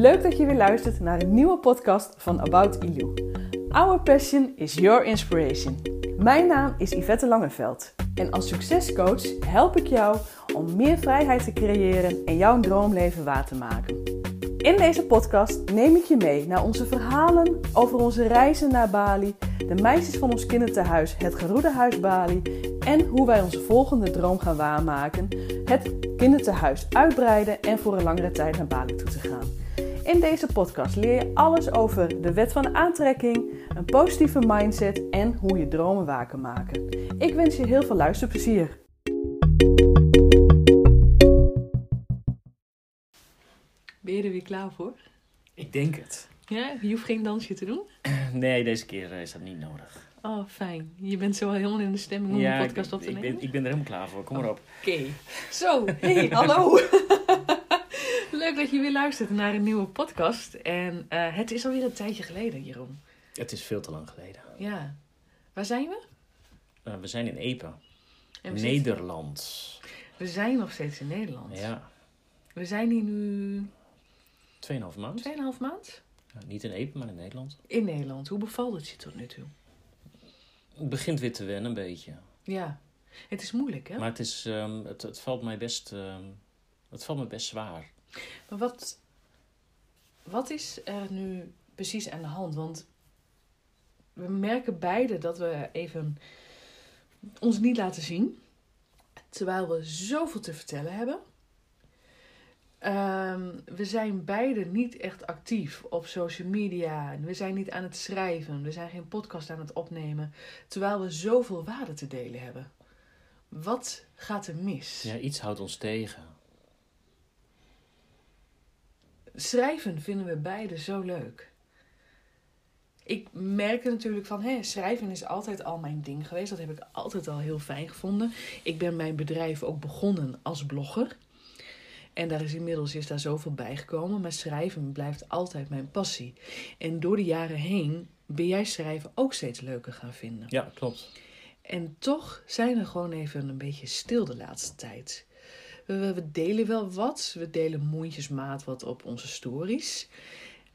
Leuk dat je weer luistert naar een nieuwe podcast van About Ilu. Our passion is your inspiration. Mijn naam is Yvette Langeveld en als succescoach help ik jou om meer vrijheid te creëren en jouw droomleven waar te maken. In deze podcast neem ik je mee naar onze verhalen over onze reizen naar Bali, de meisjes van ons kinderthuis, het Geroede Huis Bali en hoe wij onze volgende droom gaan waarmaken, het kinderthuis uitbreiden en voor een langere tijd naar Bali toe te gaan. In deze podcast leer je alles over de wet van de aantrekking, een positieve mindset en hoe je dromen waar kan maken. Ik wens je heel veel luisterplezier. Ben je er weer klaar voor? Ik denk het. Ja, je hoeft geen dansje te doen? Nee, deze keer eh, is dat niet nodig. Oh, fijn. Je bent zo helemaal in de stemming om een podcast ik, op te ik nemen? Ben, ik ben er helemaal klaar voor. Kom maar op. Oké. Zo, hey, hallo. Leuk dat je weer luistert naar een nieuwe podcast. En eh, het is alweer een tijdje geleden, Jeroen. Het is veel te lang geleden. Ja. Waar zijn we? Eh, we zijn in Epe, zitten- Nederland. we zijn nog steeds in Nederland. Ja, We zijn hier nu 2,5 maand. 2,5 maand niet in Epe, maar in Nederland. in Nederland. Hoe bevalt het je tot nu toe? Het begint weer te wennen, een beetje. Ja. Het is moeilijk, hè? Maar het, is, ehm, het, het valt mij best, ehm, het valt me best zwaar. Maar wat, wat is er nu precies aan de hand? Want we merken beide dat we even ons niet laten zien. Terwijl we zoveel te vertellen hebben. Ehm, we zijn beide niet echt actief op social media. We zijn niet aan het schrijven. We zijn geen podcast aan het opnemen. Terwijl we zoveel waarde te delen hebben. Wat gaat er mis? Ja, iets houdt ons tegen. Schrijven vinden we beide zo leuk. Ik merk natuurlijk van, hè, schrijven is altijd al mijn ding geweest. Dat heb ik altijd al heel fijn gevonden. Ik ben mijn bedrijf ook begonnen als blogger. En daar is inmiddels is daar zoveel bijgekomen. Maar schrijven blijft altijd mijn passie. En door de jaren heen ben jij schrijven ook steeds leuker gaan vinden. Ja, klopt. En toch zijn we gewoon even een beetje stil de laatste tijd. We, we delen wel wat. We delen mondjesmaat wat op onze stories.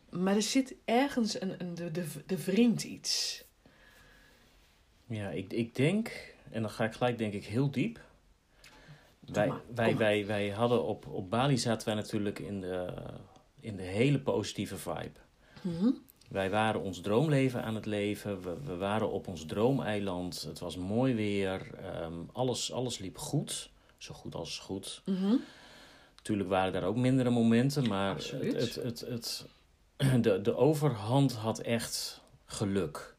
Maar er zit ergens een, een, de, de, de vriend iets. Ja, ik, ik denk, en dan ga ik gelijk denk ik heel diep. Wij, maar, wij, wij, wij hadden op, op Bali zaten wij natuurlijk in de, in de hele positieve vibe. Mhm. Wij waren ons droomleven aan het leven. We, we waren op ons droomeiland. Het was mooi weer. Ehm, alles, alles liep goed. Zo goed als goed. Mhm. Natuurlijk waren daar ook mindere momenten. Maar Absoluut. het, het, het, het, de, de overhand had echt geluk.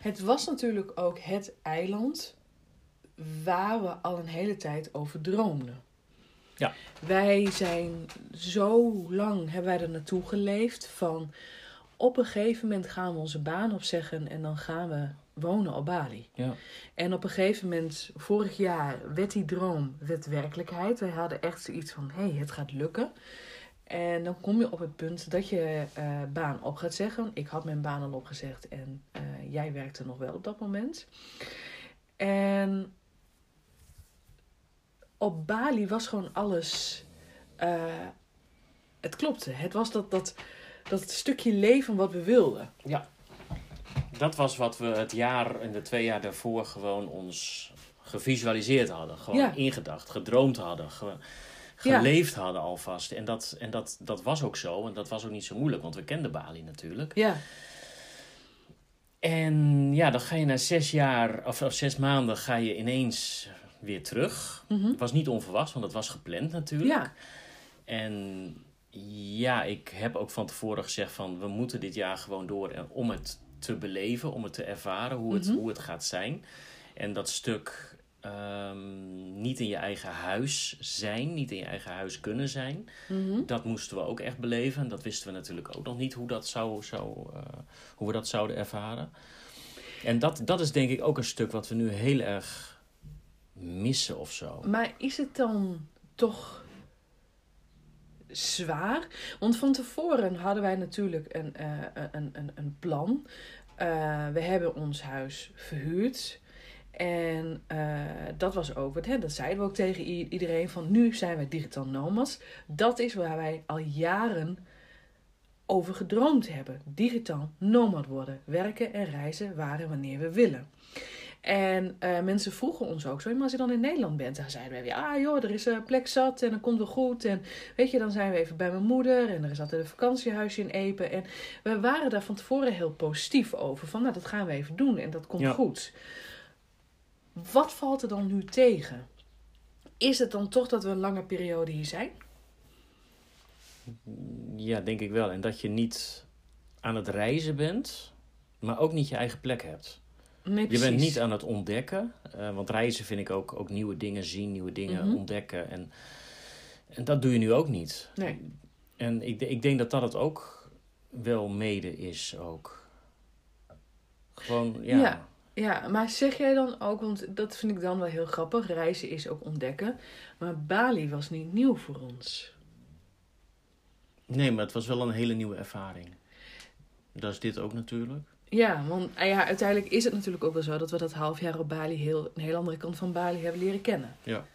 Het was natuurlijk ook het eiland waar we al een hele tijd over droomden. Ja. Wij zijn zo lang hebben wij er naartoe geleefd van op een gegeven moment gaan we onze baan opzeggen en dan gaan we wonen op Bali. Ja. En op een gegeven moment, vorig jaar, werd die droom werd werkelijkheid. Wij hadden echt zoiets van, hé, hey, het gaat lukken. En dan kom je op het punt dat je eh, baan op gaat zeggen. Ik had mijn baan al opgezegd en eh, jij werkte nog wel op dat moment. En op Bali was gewoon alles... eh, het klopte. Het was dat, dat, dat stukje leven wat we wilden. Dat was wat we het jaar en de twee jaar daarvoor gewoon ons gevisualiseerd hadden. Gewoon Ja. ingedacht, gedroomd hadden, ge- Ja. geleefd hadden alvast. En, dat, en dat, dat was ook zo. En dat was ook niet zo moeilijk, want we kenden Bali natuurlijk. Ja, En ja, dan ga je na zes jaar, of, of zes maanden, ga je ineens weer terug. Mhm. Het was niet onverwachts, want het was gepland natuurlijk. ja. En ja, ik heb ook van tevoren gezegd van we moeten dit jaar gewoon door en om het te beleven, om het te ervaren, hoe het, Mhm. hoe het gaat zijn. En dat stuk ehm, niet in je eigen huis zijn, niet in je eigen huis kunnen zijn, Mhm. dat moesten we ook echt beleven. En dat wisten we natuurlijk ook nog niet hoe, dat zou, zou, eh, hoe we dat zouden ervaren. En dat, dat is denk ik ook een stuk wat we nu heel erg missen of zo. Maar is het dan toch zwaar? Want van tevoren hadden wij natuurlijk een, eh, een, een, een plan. Eh, we hebben ons huis verhuurd. En eh, dat was ook, wat, hè, dat zeiden we ook tegen iedereen, van nu zijn wij digitaal nomads. Dat is waar wij al jaren over gedroomd hebben. Digitaal nomad worden. Werken en reizen waar en wanneer we willen. En eh, mensen vroegen ons ook zo, maar als je dan in Nederland bent, dan zeiden wij, ja joh, er is een plek zat en dat komt wel goed. En weet je, dan zijn we even bij mijn moeder en er is altijd een vakantiehuisje in Epen. En we waren daar van tevoren heel positief over, van nou dat gaan we even doen en dat komt Ja. goed. Wat valt er dan nu tegen? Is het dan toch dat we een lange periode hier zijn? Ja, denk ik wel. En dat je niet aan het reizen bent, maar ook niet je eigen plek hebt. Nee, Je bent niet aan het ontdekken. eh, want reizen vind ik ook, ook nieuwe dingen zien, nieuwe dingen Mhm. ontdekken. En, en dat doe je nu ook niet. Nee. En ik, ik denk dat dat het ook wel mede is ook. Gewoon, ja. Ja. Ja, maar zeg jij dan ook, want dat vind ik dan wel heel grappig, reizen is ook ontdekken. Maar Bali was niet nieuw voor ons. Nee, maar het was wel een hele nieuwe ervaring. Dat is dit ook natuurlijk. Ja, want ah ja, uiteindelijk is het natuurlijk ook wel zo dat we dat half jaar op Bali heel, een heel andere kant van Bali hebben leren kennen. Ja.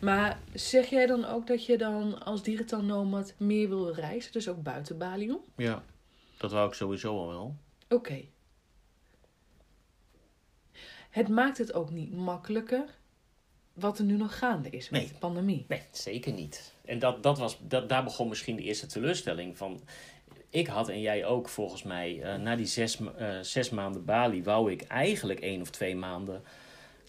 Maar zeg jij dan ook dat je dan als digitaal nomad meer wil reizen, dus ook buiten Bali om? Ja, dat wou ik sowieso al wel. Oké. Het maakt het ook niet makkelijker wat er nu nog gaande is met Nee. de pandemie. Nee, zeker niet. En dat, dat was, dat, daar begon misschien de eerste teleurstelling van. Ik had en jij ook volgens mij, eh, na die zes, eh, zes maanden Bali, wou ik eigenlijk één of twee maanden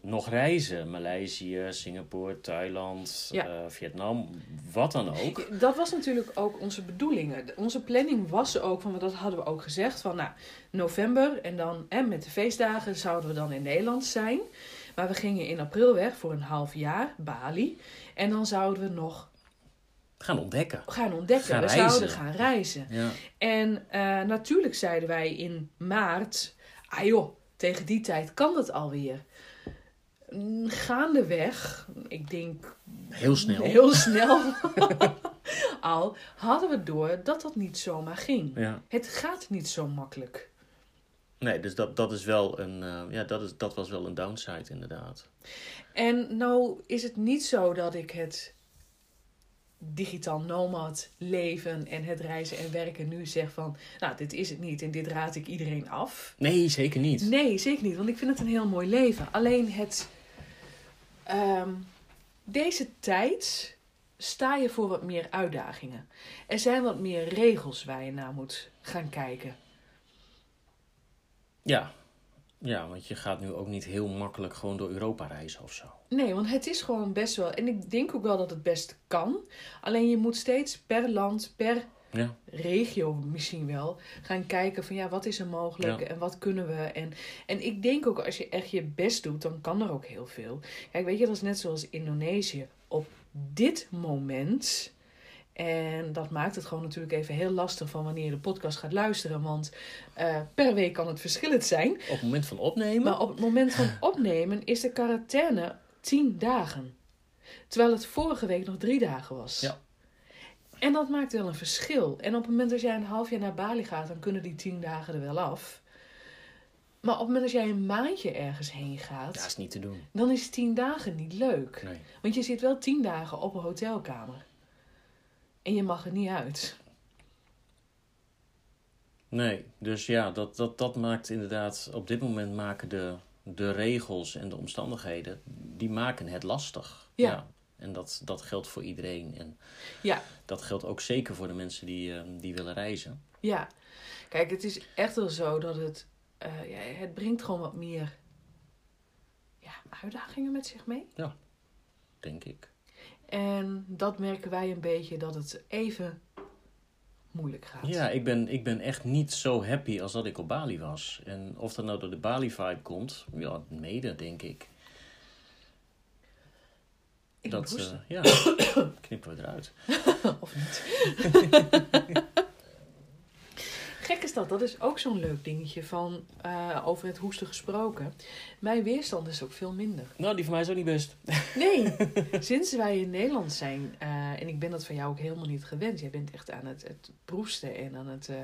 nog reizen. Maleisië, Singapore, Thailand, Ja. eh, Vietnam, wat dan ook. Dat was natuurlijk ook onze bedoelingen. Onze planning was ook, van, dat hadden we ook gezegd, van nou, november en dan en met de feestdagen zouden we dan in Nederland zijn. Maar we gingen in april weg voor een half jaar, Bali. En dan zouden we nog Gaan ontdekken. gaan ontdekken. Gaan we reizen. zouden gaan reizen. Ja. En eh, natuurlijk zeiden wij in maart, ah joh, tegen die tijd kan dat alweer. Mm, Gaandeweg, ik denk Heel snel. heel snel al, hadden we door dat dat niet zomaar ging. Ja. Het gaat niet zo makkelijk. Nee, dus dat, dat is wel een, eh, ja, dat, is, dat was wel een downside inderdaad. En nou is het niet zo dat ik het digitaal nomad leven en het reizen en werken nu zeg van, nou dit is het niet en dit raad ik iedereen af. Nee, zeker niet. Nee, zeker niet, want ik vind het een heel mooi leven. Alleen het, ehm, deze tijd sta je voor wat meer uitdagingen. Er zijn wat meer regels waar je naar moet gaan kijken. Ja. Ja, want je gaat nu ook niet heel makkelijk gewoon door Europa reizen of zo. Nee, want het is gewoon best wel. En ik denk ook wel dat het best kan. Alleen je moet steeds per land, per Ja, regio misschien wel gaan kijken van ja, wat is er mogelijk Ja. en wat kunnen we. En, en ik denk ook als je echt je best doet, dan kan er ook heel veel. Kijk, weet je, dat is net zoals Indonesië. Op dit moment. En dat maakt het gewoon natuurlijk even heel lastig van wanneer je de podcast gaat luisteren. Want eh, per week kan het verschillend zijn. op het moment van opnemen. Maar op het moment van opnemen is de quarantaine 10 dagen. Terwijl het vorige week nog drie dagen was. Ja. En dat maakt wel een verschil. En op het moment dat jij een half jaar naar Bali gaat, dan kunnen die 10 dagen er wel af. Maar op het moment dat jij een maandje ergens heen gaat, dat is niet te doen. dan is 10 dagen niet leuk. Nee. Want je zit wel 10 dagen op een hotelkamer. En je mag er niet uit. Nee, dus ja, dat, dat, dat maakt inderdaad, op dit moment maken de, de regels en de omstandigheden, die maken het lastig. Ja. En dat, dat geldt voor iedereen. En Ja, dat geldt ook zeker voor de mensen die, eh, die willen reizen. Ja, kijk, het is echt wel zo dat het, eh, ja, het brengt gewoon wat meer ja, uitdagingen met zich mee. Denk ik. En dat merken wij een beetje dat het even moeilijk gaat. Ja, ik ben, ik ben echt niet zo happy als dat ik op Bali was. En of dat nou door de Bali-vibe komt, ja, mede denk ik. Ik dat, eh, ja, knippen we eruit. of niet. Is dat, dat is ook zo'n leuk dingetje van eh, over het hoesten gesproken. Mijn weerstand is ook veel minder. Nou, die van mij is ook niet best. Nee, sinds wij in Nederland zijn, eh, en ik ben dat van jou ook helemaal niet gewend. Jij bent echt aan het, het proesten en aan het, eh,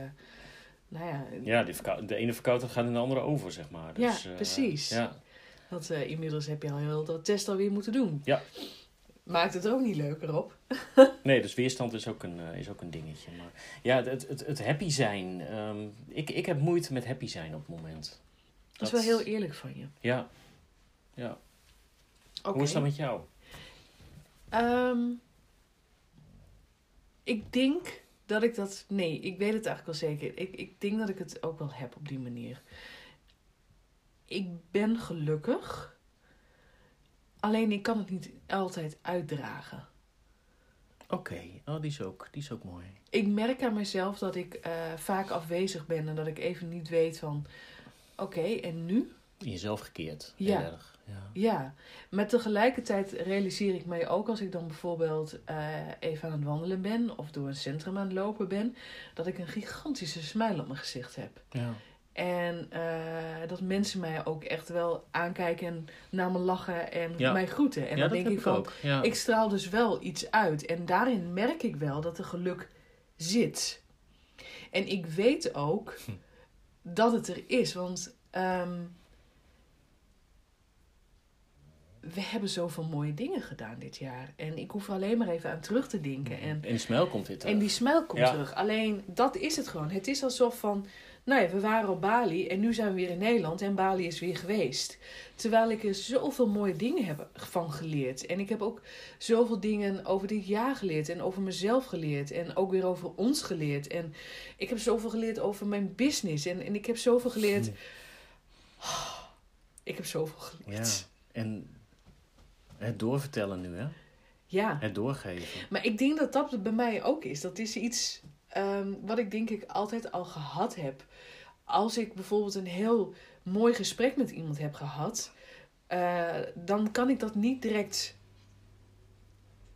nou ja, Ja, die de ene verkoudheid gaat in de andere over, zeg maar. Dus, Ja, precies. ja. Eh, inmiddels heb je al heel dat test alweer moeten doen. Ja. Maakt het ook niet leuker op. Nee, dus weerstand is ook een, eh, is ook een dingetje. Maar ja, het, het, het happy zijn. ehm, ik, ik heb moeite met happy zijn op het moment. Dat is wel heel eerlijk van je. Ja. ja. Hoe is dat met jou? Ehm, ik denk dat ik dat. Nee, ik weet het eigenlijk wel zeker. Ik, ik denk dat ik het ook wel heb op die manier. Ik ben gelukkig. Alleen ik kan het niet altijd uitdragen. Oké, oh, die, is ook, die is ook mooi. Ik merk aan mezelf dat ik eh, vaak afwezig ben en dat ik even niet weet van. Oké, en nu? In jezelf gekeerd. Ja. Heel erg. Ja. Ja, maar tegelijkertijd realiseer ik mij ook als ik dan bijvoorbeeld eh, even aan het wandelen ben of door een centrum aan het lopen ben, dat ik een gigantische smile op mijn gezicht heb. Ja. En eh, dat mensen mij ook echt wel aankijken en naar me lachen en Ja. mij groeten. En ja, dan dat denk ik van. Ja. ik straal dus wel iets uit. En daarin merk ik wel dat er geluk zit. En ik weet ook Hm. dat het er is. Want ehm, we hebben zoveel mooie dingen gedaan dit jaar. En ik hoef er alleen maar even aan terug te denken. En, En smel komt dit en die smile komt terug. Alleen dat is het gewoon. Het is alsof van... Nou ja, we waren op Bali en nu zijn we weer in Nederland en Bali is weer geweest. Terwijl ik er zoveel mooie dingen heb van geleerd. En ik heb ook zoveel dingen over dit jaar geleerd en over mezelf geleerd. En ook weer over ons geleerd. En ik heb zoveel geleerd over mijn business. En, en ik heb zoveel geleerd... Ik heb zoveel Ja. geleerd. En het doorvertellen nu, hè? ja. Het doorgeven. Maar ik denk dat dat bij mij ook is. Dat is iets ehm, wat ik denk ik altijd al gehad heb. Als ik bijvoorbeeld een heel mooi gesprek met iemand heb gehad, eh, dan kan ik dat niet direct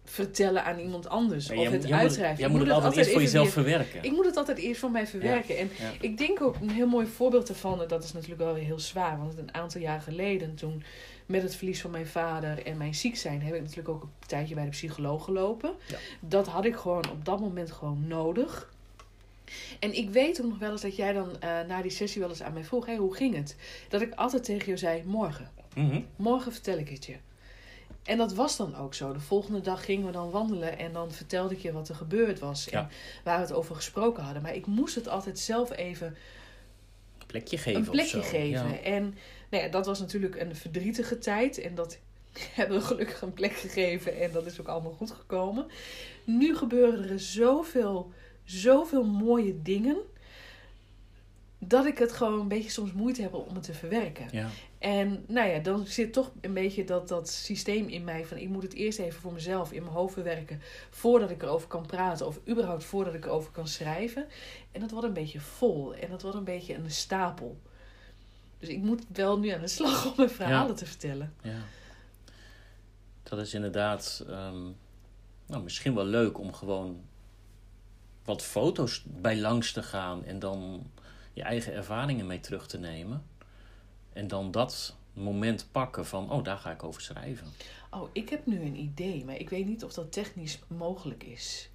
vertellen aan iemand anders. Ja, of het moet- jij moet, uitschrijven. jij Ik moet het altijd eerst voor jezelf weer- verwerken. ik moet het altijd eerst voor mij verwerken. En Ja. ik denk ook een heel mooi voorbeeld ervan, en dat is natuurlijk wel weer heel zwaar, want een aantal jaar geleden, toen met het verlies van mijn vader en mijn ziek zijn, heb ik natuurlijk ook een tijdje bij de psycholoog gelopen. Ja. Dat had ik gewoon op dat moment gewoon nodig. En ik weet ook nog wel eens dat jij dan eh, na die sessie wel eens aan mij vroeg: hey, hoe ging het? Dat ik altijd tegen jou zei: morgen. Mhm. Morgen vertel ik het je. En dat was dan ook zo. De volgende dag gingen we dan wandelen en dan vertelde ik je wat er gebeurd was. Ja. En waar we het over gesproken hadden. Maar ik moest het altijd zelf even Een plekje geven een plekje of zo. geven. Ja. En nou ja, dat was natuurlijk een verdrietige tijd. En dat hebben we gelukkig een plek gegeven. En dat is ook allemaal goed gekomen. Nu gebeuren er zoveel, zoveel mooie dingen. Dat ik het gewoon een beetje soms moeite heb om het te verwerken. Ja. En nou ja, dan zit toch een beetje dat, dat systeem in mij van ik moet het eerst even voor mezelf in mijn hoofd verwerken voordat ik erover kan praten of überhaupt voordat ik erover kan schrijven. En dat wordt een beetje vol en dat wordt een beetje een stapel. Dus ik moet wel nu aan de slag om mijn verhalen te vertellen. Ja. Dat is inderdaad ehm, nou, misschien wel leuk om gewoon wat foto's bij langs te gaan en dan je eigen ervaringen mee terug te nemen. En dan dat moment pakken van, oh, daar ga ik over schrijven. Oh, ik heb nu een idee, maar ik weet niet of dat technisch mogelijk is.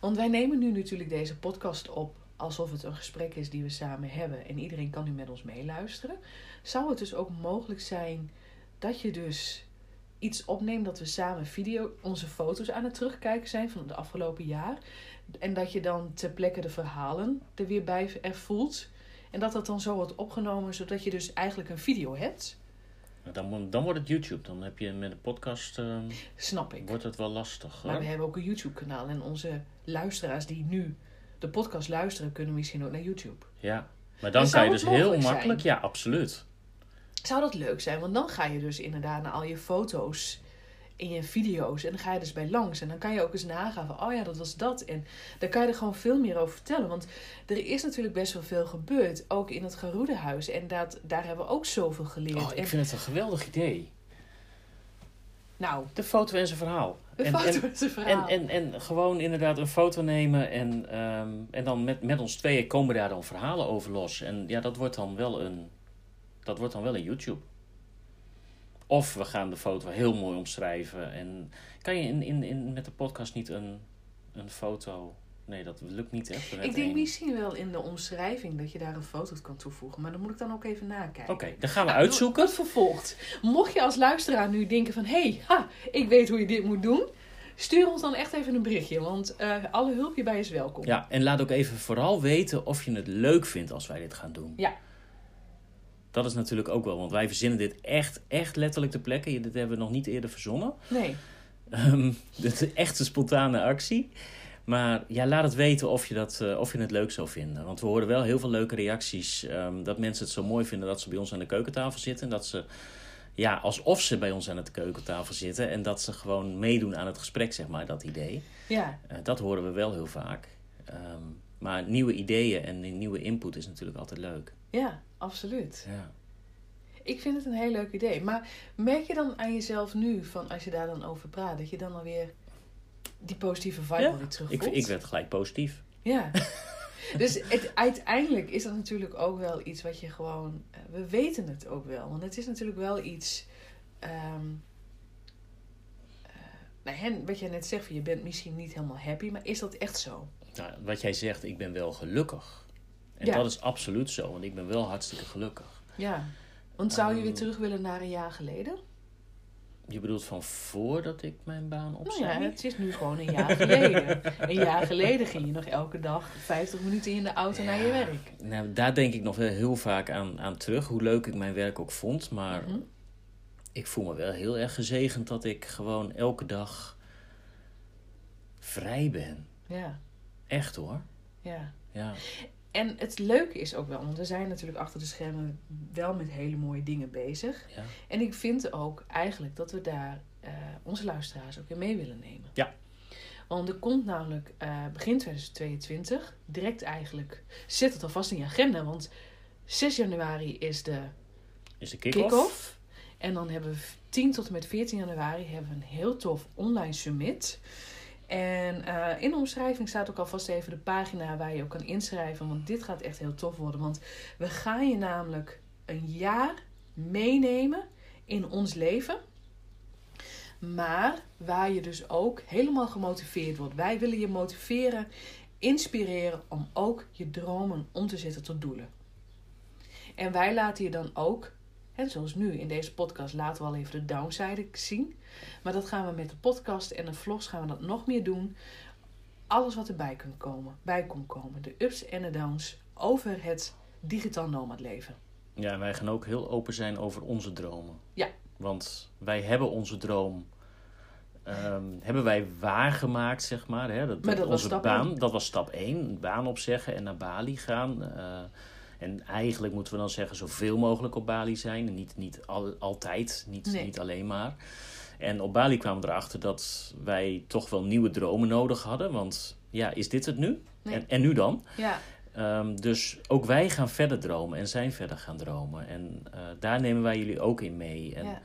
Want wij nemen nu natuurlijk deze podcast op alsof het een gesprek is die we samen hebben en iedereen kan nu met ons meeluisteren. Zou het dus ook mogelijk zijn dat je dus iets opneemt dat we samen video, onze foto's aan het terugkijken zijn van het afgelopen jaar. En dat je dan ter plekke de verhalen er weer bij er voelt. En dat dat dan zo wordt opgenomen, zodat je dus eigenlijk een video hebt. Dan, dan wordt het YouTube. Dan heb je met een podcast, ehm, Snap ik. wordt het wel lastig. Maar we hebben ook een YouTube-kanaal. En onze luisteraars die nu de podcast luisteren, kunnen misschien ook naar YouTube. Ja, maar dan kan je dus heel zijn? makkelijk, ja, absoluut. Zou dat leuk zijn? Want dan ga je dus inderdaad naar al je foto's en je video's. En dan ga je dus bij langs. En dan kan je ook eens nagaan van, oh ja, dat was dat. En dan kan je er gewoon veel meer over vertellen. Want er is natuurlijk best wel veel gebeurd. Ook in het Geroedehuis. En dat, daar hebben we ook zoveel geleerd. Oh, ik en, vind het een geweldig idee. Nou, De foto en zijn verhaal. de En- foto en- En, verhaal. en, en gewoon inderdaad een foto nemen en, ehm, en dan met, met ons tweeën komen daar dan verhalen over los. En ja, dat wordt dan wel een, dat wordt dan wel een YouTube. Of we gaan de foto heel mooi omschrijven. En kan je in, in, in, met de podcast niet een, een foto nee, dat lukt niet, hè? Ik het denk misschien wel in de omschrijving dat je daar een foto kan toevoegen. Maar dan moet ik dan ook even nakijken. Oké, dan gaan we Nou, uitzoeken. Dat vervolgt. Mocht je als luisteraar nu denken van... Hé, hey, ha, ik weet hoe je dit moet doen. Stuur ons dan echt even een berichtje. Want eh, alle hulp hierbij is welkom. Ja, en laat ook even vooral weten of je het leuk vindt als wij dit gaan doen. Ja. Dat is natuurlijk ook wel, want wij verzinnen dit echt, echt letterlijk ter plekke. Dit hebben we nog niet eerder verzonnen. Nee. Ehm, Dit is echt een spontane actie. Maar ja, laat het weten of je, dat, eh, of je het leuk zou vinden. Want we horen wel heel veel leuke reacties. ehm, dat mensen het zo mooi vinden dat ze bij ons aan de keukentafel zitten. En dat ze, ja, alsof ze bij ons aan de keukentafel zitten. En dat ze gewoon meedoen aan het gesprek, zeg maar, dat idee. Ja. Eh, dat horen we wel heel vaak. Ehm, maar nieuwe ideeën en nieuwe input is natuurlijk altijd leuk. Ja, absoluut. Ja. Ik vind het een heel leuk idee. Maar merk je dan aan jezelf nu, van als je daar dan over praat, dat je dan alweer die positieve vibe Ja, alweer terug Ik, ik werd gelijk positief. Ja. dus het, uiteindelijk is dat natuurlijk ook wel iets wat je gewoon... eh, We weten het ook wel. Want het is natuurlijk wel iets... ehm eh, nou, hen, wat jij net zegt, van je bent misschien niet helemaal happy. Maar is dat echt zo? Nou, wat jij zegt, ik ben wel gelukkig. En Ja. dat is absoluut zo, want ik ben wel hartstikke gelukkig. Ja. Want zou je Ehm, weer terug willen naar een jaar geleden? Je bedoelt van voordat ik mijn baan Nou opzij? ja, het is nu gewoon een jaar geleden. een jaar geleden ging je nog elke dag 50 minuten in de auto naar je werk. Nou, daar denk ik nog wel heel vaak aan, aan terug, hoe leuk ik mijn werk ook vond. Maar Mhm. ik voel me wel heel erg gezegend dat ik gewoon elke dag vrij ben. Ja, Echt hoor. ja. Ja. En het leuke is ook wel, want we zijn natuurlijk achter de schermen wel met hele mooie dingen bezig. ja. En ik vind ook eigenlijk dat we daar eh, onze luisteraars ook in mee willen nemen. Ja. Want er komt namelijk eh, begin 2022, direct eigenlijk, zet het alvast in je agenda. Want 6 januari is de Is de kick-off? kick-off. En dan hebben we 10 tot en met 14 januari hebben we een heel tof online summit. En eh, in de omschrijving staat ook alvast even de pagina waar je ook kan inschrijven. Want dit gaat echt heel tof worden. Want we gaan je namelijk een jaar meenemen in ons leven. Maar waar je dus ook helemaal gemotiveerd wordt. Wij willen je motiveren, inspireren om ook je dromen om te zetten tot doelen. En wij laten je dan ook, en zoals nu in deze podcast, laten we al even de downside zien. Maar dat gaan we met de podcast en de vlogs gaan we dat nog meer doen. Alles wat erbij kan komen, bij komt komen. De ups en de downs over het digitaal nomad leven. Ja, wij gaan ook heel open zijn over onze dromen. Ja. Want wij hebben onze droom. ehm, hebben wij waargemaakt, zeg maar. Hè? Dat, Maar dat was onze stap baan, één. dat was stap 1. Een baan opzeggen en naar Bali gaan. eh, en eigenlijk moeten we dan zeggen zoveel mogelijk op Bali zijn. En niet, niet al, altijd, niet, Nee. niet alleen maar. En op Bali kwamen we erachter dat wij toch wel nieuwe dromen nodig hadden. Want ja, is dit het nu? Nee. En, en nu dan? Ja, Ehm, dus ook wij gaan verder dromen en zijn verder gaan dromen. En eh, daar nemen wij jullie ook in mee. En ja.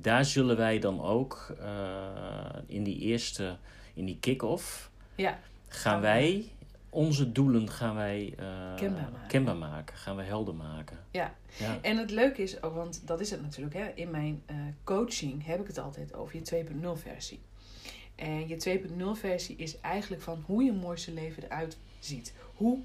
daar zullen wij dan ook eh, in die eerste, in die kick-off, ja. gaan wij onze doelen gaan wij, eh, Kenbaar maken. kenbaar maken. Gaan we helder maken. Ja. Ja. En het leuke is ook, want dat is het natuurlijk, hè, in mijn eh, coaching heb ik het altijd over je 2.0 versie. En je 2.0 versie is eigenlijk van hoe je mooiste leven eruit ziet. Hoe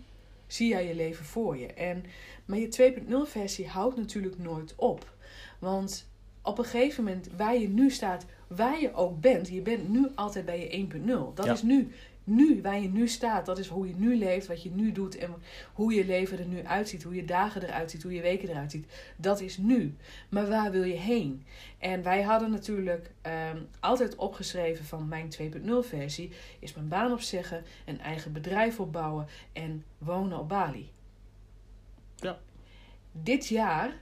zie jij je leven voor je? En, maar je 2.0 versie houdt natuurlijk nooit op. Want op een gegeven moment, waar je nu staat, waar je ook bent, je bent nu altijd bij je 1.0. Dat Ja. is nu. Nu, waar je nu staat, dat is hoe je nu leeft, wat je nu doet en hoe je leven er nu uitziet, hoe je dagen eruit ziet, hoe je weken eruit ziet. Dat is nu. Maar waar wil je heen? En wij hadden natuurlijk ehm, altijd opgeschreven van mijn 2.0 versie is mijn baan opzeggen, een eigen bedrijf opbouwen en wonen op Bali. Ja. Dit jaar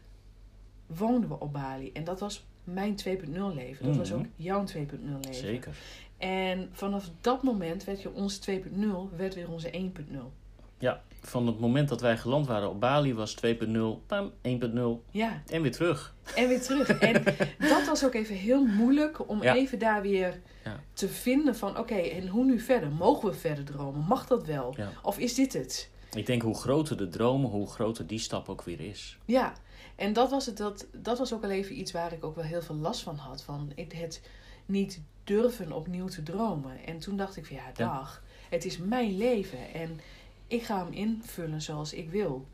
woonden we op Bali en dat was mijn 2.0 leven. Dat was Mhm. ook jouw 2.0 leven. Zeker. En vanaf dat moment werd je onze 2.0, werd weer onze 1.0. Ja, van het moment dat wij geland waren op Bali was 2.0, pam, 1.0 Ja, en weer terug. en weer terug. En dat was ook even heel moeilijk om Ja. even daar weer Ja. te vinden van... Oké, en hoe nu verder? Mogen we verder dromen? Mag dat wel? Ja. Of is dit het? Ik denk hoe groter de dromen, hoe groter die stap ook weer is. Ja, en dat was, het, dat, dat was ook al even iets waar ik ook wel heel veel last van had. Van het, het niet durven opnieuw te dromen. En toen dacht ik van ja, dag, het is mijn leven en ik ga hem invullen zoals ik wil.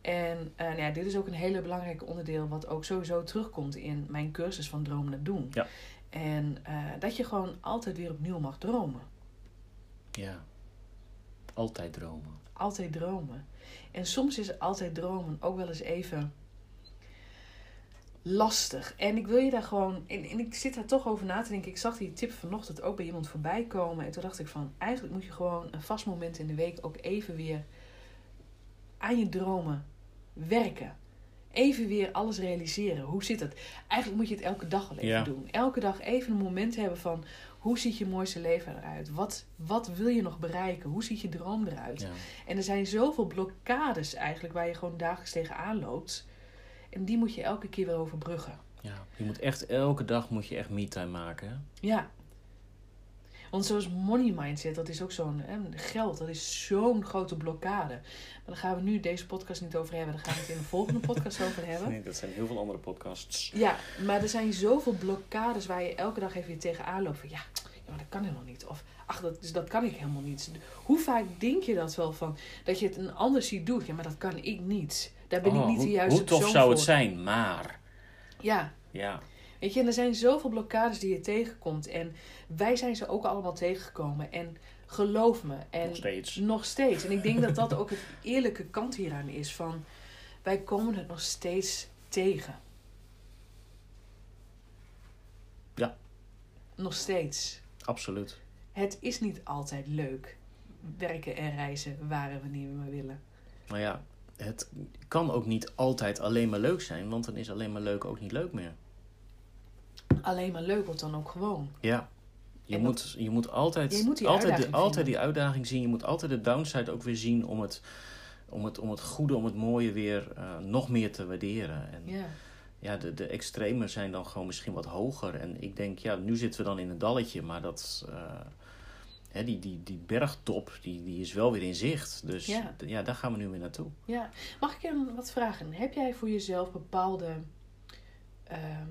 En eh, nou ja, dit is ook een hele belangrijk onderdeel wat ook sowieso terugkomt in mijn cursus van Dromen naar Doen. Ja. En eh, dat je gewoon altijd weer opnieuw mag dromen. Ja. Altijd dromen. Altijd dromen. En soms is altijd dromen ook wel eens even lastig. En ik wil je daar gewoon. En, en ik zit daar toch over na te denken. Ik zag die tip vanochtend ook bij iemand voorbij komen. En toen dacht ik van eigenlijk moet je gewoon een vast moment in de week ook even weer aan je dromen werken. Even weer alles realiseren. Hoe zit het? Eigenlijk moet je het elke dag al even Ja. doen. Elke dag even een moment hebben van hoe ziet je mooiste leven eruit? Wat, wat wil je nog bereiken? Hoe ziet je droom eruit? Ja. En er zijn zoveel blokkades eigenlijk waar je gewoon dagelijks tegenaan loopt. En die moet je elke keer weer overbruggen. ja. Je moet echt elke dag moet je echt me-time maken. Hè? Ja. Want zoals money mindset, dat is ook zo'n... Geld, dat is zo'n grote blokkade. Maar daar gaan we nu deze podcast niet over hebben. Daar gaan we het in de volgende podcast over hebben. Nee, dat zijn heel veel andere podcasts. Ja, maar er zijn zoveel blokkades waar je elke dag even weer tegenaan loopt. Van ja, ja maar dat kan helemaal niet. Of ach, dat, dus dat kan ik helemaal niet. Hoe vaak denk je dat wel van dat je het een ander ziet doen? Ja, maar dat kan ik niet. Daar ben ik Oh, niet hoe, de juiste Hoe tof persoon zou voor. het zijn, maar... Ja, Ja, weet je, en er zijn zoveel blokkades die je tegenkomt. En wij zijn ze ook allemaal tegengekomen. En geloof me. En nog steeds. Nog steeds. En ik denk dat dat ook het eerlijke kant hieraan is. Van, wij komen het nog steeds tegen. Ja. Nog steeds. Absoluut. Het is niet altijd leuk. Werken en reizen waar wanneer we maar willen. Maar ja, het kan ook niet altijd alleen maar leuk zijn, want dan is alleen maar leuk ook niet leuk meer. Alleen maar leuk wordt dan ook gewoon. Ja. Je, En moet, je moet altijd, Je moet die altijd, de, uitdaging altijd vinden. die uitdaging zien. Je moet altijd de downside ook weer zien om het, om het, om het goede, om het mooie weer eh, nog meer te waarderen. En Ja. ja, de, de extremen zijn dan gewoon misschien wat hoger. En ik denk, ja, nu zitten we dan in een dalletje, maar dat, eh, hè, die, die, die bergtop, die, die is wel weer in zicht. Dus ja, daar gaan we nu weer naartoe. ja. Mag ik je wat vragen? Heb jij voor jezelf bepaalde ehm,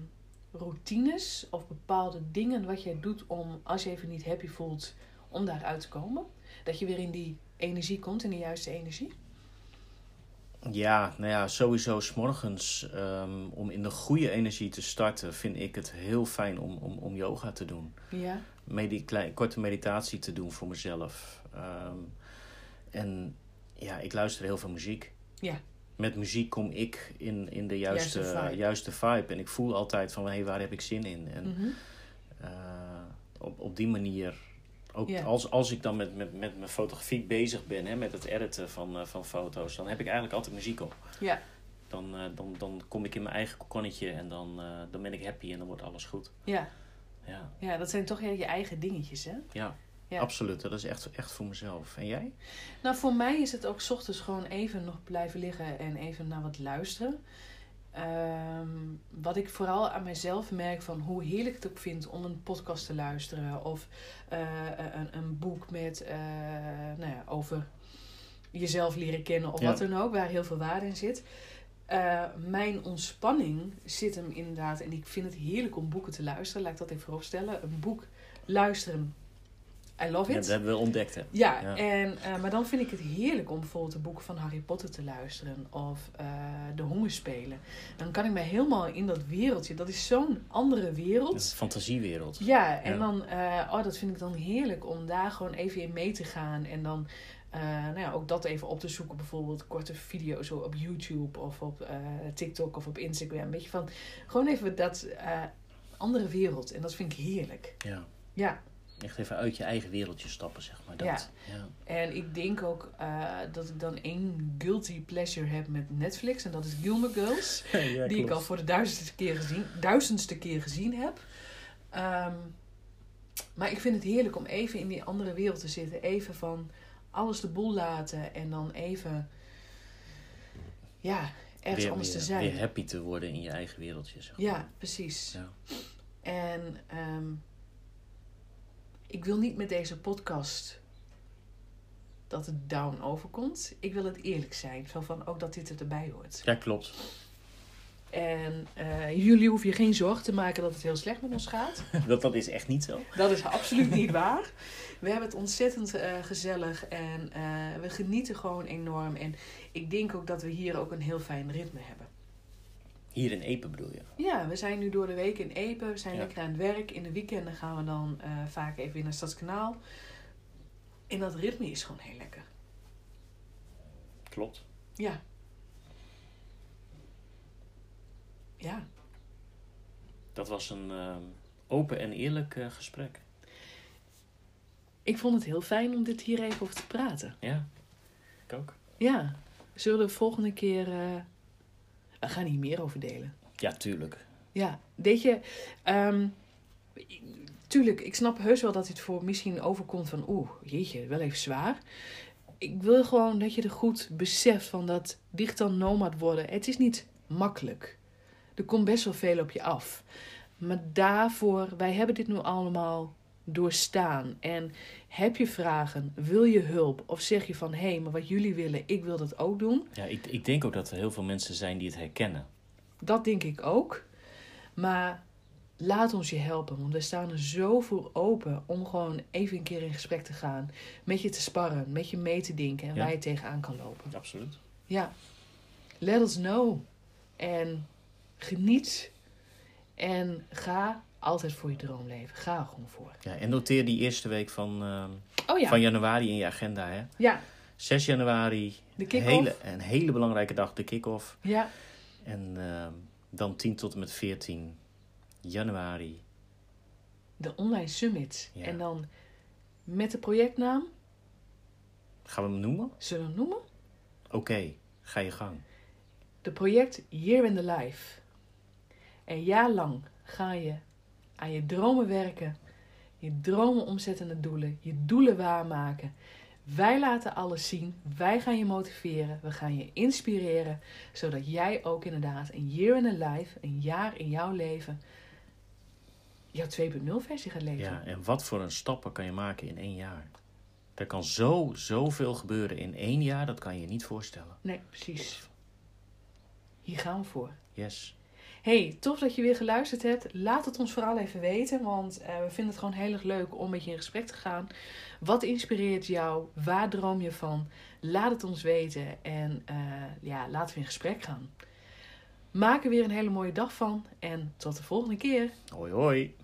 routines of bepaalde dingen wat jij doet om, als je even niet happy voelt, om daaruit te komen? Dat je weer in die energie komt, in de juiste energie? Ja, nou ja, sowieso s'morgens um, om in de goede energie te starten, vind ik het heel fijn om, om, om yoga te doen. Ja. Medi klein, korte meditatie te doen voor mezelf. Ehm, en ja, ik luister heel veel muziek. Ja. Met muziek kom ik in, in de juiste, Juiste vibe. juiste vibe. En ik voel altijd van, hé, hey, waar heb ik zin in? En Mhm. eh, op, op die manier, ook als, als ik dan met, met, met mijn fotografie bezig ben, hè, met het editen van, eh, van foto's, dan heb ik eigenlijk altijd muziek op. Ja. Dan, eh, dan, dan kom ik in mijn eigen kokonnetje en dan, dan ben ik happy en dan wordt alles goed. Ja. Ja, ja, dat zijn toch je je eigen dingetjes, hè? ja, Ja. absoluut. Dat is echt, echt voor mezelf. En jij? Nou, voor mij is het ook 's ochtends gewoon even nog blijven liggen en even naar wat luisteren. Ehm, wat ik vooral aan mezelf merk van hoe heerlijk ik het ook vind om een podcast te luisteren of eh, een, een boek met eh, nou ja, over jezelf leren kennen of Ja. wat dan ook, waar heel veel waarde in zit. Eh, mijn ontspanning zit hem inderdaad, en ik vind het heerlijk om boeken te luisteren, laat ik dat even vooropstellen. Een boek luisteren, I love Ja, it. dat hebben we ontdekt, hè? Ja, Ja. En, eh, maar dan vind ik het heerlijk om bijvoorbeeld de boeken van Harry Potter te luisteren of eh, De Hongerspelen. Dan kan ik me helemaal in dat wereldje, dat is zo'n andere Het is wereld. een fantasiewereld. Ja, en Ja. dan, eh, oh, dat vind ik dan heerlijk om daar gewoon even in mee te gaan. En dan nou ja, ook dat even op te zoeken, bijvoorbeeld korte video's op YouTube of op TikTok of op Instagram. Weet je van, gewoon even dat andere wereld. En dat vind ik heerlijk. Ja. Ja. Echt even uit je eigen wereldje stappen, zeg maar. Dat. Ja. En ik denk ook eh, dat ik dan één guilty pleasure heb met Netflix. En dat is Gilmore Girls. Ja, die ik al voor de duizendste keer gezien, duizendste keer gezien heb. Ehm, maar ik vind het heerlijk om even in die andere wereld te zitten. Even van alles de boel laten. En dan even... Ja, ergens weer, anders weer, te zijn. Weer happy te worden in je eigen wereldje, zeg maar. Ja, precies. Ja. En ehm, ik wil niet met deze podcast dat het down overkomt. Ik wil het eerlijk zijn. Zo van ook dat dit erbij hoort. Ja, klopt. En uh, jullie hoeven je geen zorgen te maken dat het heel slecht met ons gaat. dat, dat is echt niet zo. Dat is absoluut niet waar. We hebben het ontzettend uh, gezellig en uh, we genieten gewoon enorm. En ik denk ook dat we hier ook een heel fijn ritme hebben. Hier in Epe bedoel je? Ja, we zijn nu door de week in Epe. We zijn lekker aan het werk. In de weekenden gaan we dan uh, vaak even in het Stadskanaal. En dat ritme is gewoon heel lekker. Klopt. Ja. Ja. Dat was een uh, open en eerlijk uh, gesprek. Ik vond het heel fijn om dit hier even over te praten. Ja, ik ook. Ja. Zullen we de volgende keer uh, we gaan hier meer over delen. Ja, tuurlijk. Ja, weet je, um, tuurlijk, ik snap heus wel dat dit voor misschien overkomt van, oeh, jeetje, wel even zwaar. Ik wil gewoon dat je er goed beseft van dat digital nomad worden, het is niet makkelijk. Er komt best wel veel op je af. Maar daarvoor, wij hebben dit nu allemaal doorstaan. En heb je vragen, wil je hulp of zeg je van hé, hey, maar wat jullie willen, ik wil dat ook doen. Ja, ik, ik denk ook dat er heel veel mensen zijn die het herkennen. Dat denk ik ook. Maar laat ons je helpen, want we staan er zo voor open om gewoon even een keer in gesprek te gaan. Met je te sparren, met je mee te denken en ja. waar je tegenaan kan lopen. Absoluut. Ja. Let us know. En geniet. En ga altijd voor je droom leven. Ga er gewoon voor. Ja, en noteer die eerste week van, uh, oh, ja. van januari in je agenda. Hè? Ja. 6 januari, de hele, een hele belangrijke dag, de kick-off. Ja. En uh, dan 10 tot en met 14 januari. De online summit. Ja. En dan met de projectnaam. Gaan we hem noemen? Zullen we hem noemen? Oké, okay, ga je gang. De project Year in the Life. Een jaar lang ga je aan je dromen werken, je dromen omzetten naar doelen, je doelen waarmaken. Wij laten alles zien, wij gaan je motiveren, we gaan je inspireren, zodat jij ook inderdaad een year in a life, een jaar in jouw leven, jouw 2.0 versie gaat leven. Ja, en wat voor een stappen kan je maken in één jaar? Er kan zo, zoveel gebeuren in één jaar, dat kan je je niet voorstellen. Nee, precies. Hier gaan we voor. Yes. Hey, tof dat je weer geluisterd hebt. Laat het ons vooral even weten, want uh, we vinden het gewoon heel erg leuk om met je in gesprek te gaan. Wat inspireert jou? Waar droom je van? Laat het ons weten en uh, ja, laten we in gesprek gaan. Maak er weer een hele mooie dag van en tot de volgende keer. Hoi hoi.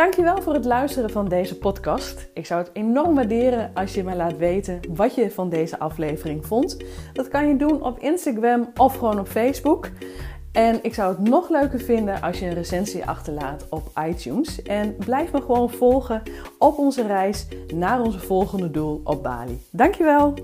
Dankjewel voor het luisteren van deze podcast. Ik zou het enorm waarderen als je mij laat weten wat je van deze aflevering vond. Dat kan je doen op Instagram of gewoon op Facebook. En ik zou het nog leuker vinden als je een recensie achterlaat op iTunes. En blijf me gewoon volgen op onze reis naar onze volgende doel op Bali. Dankjewel!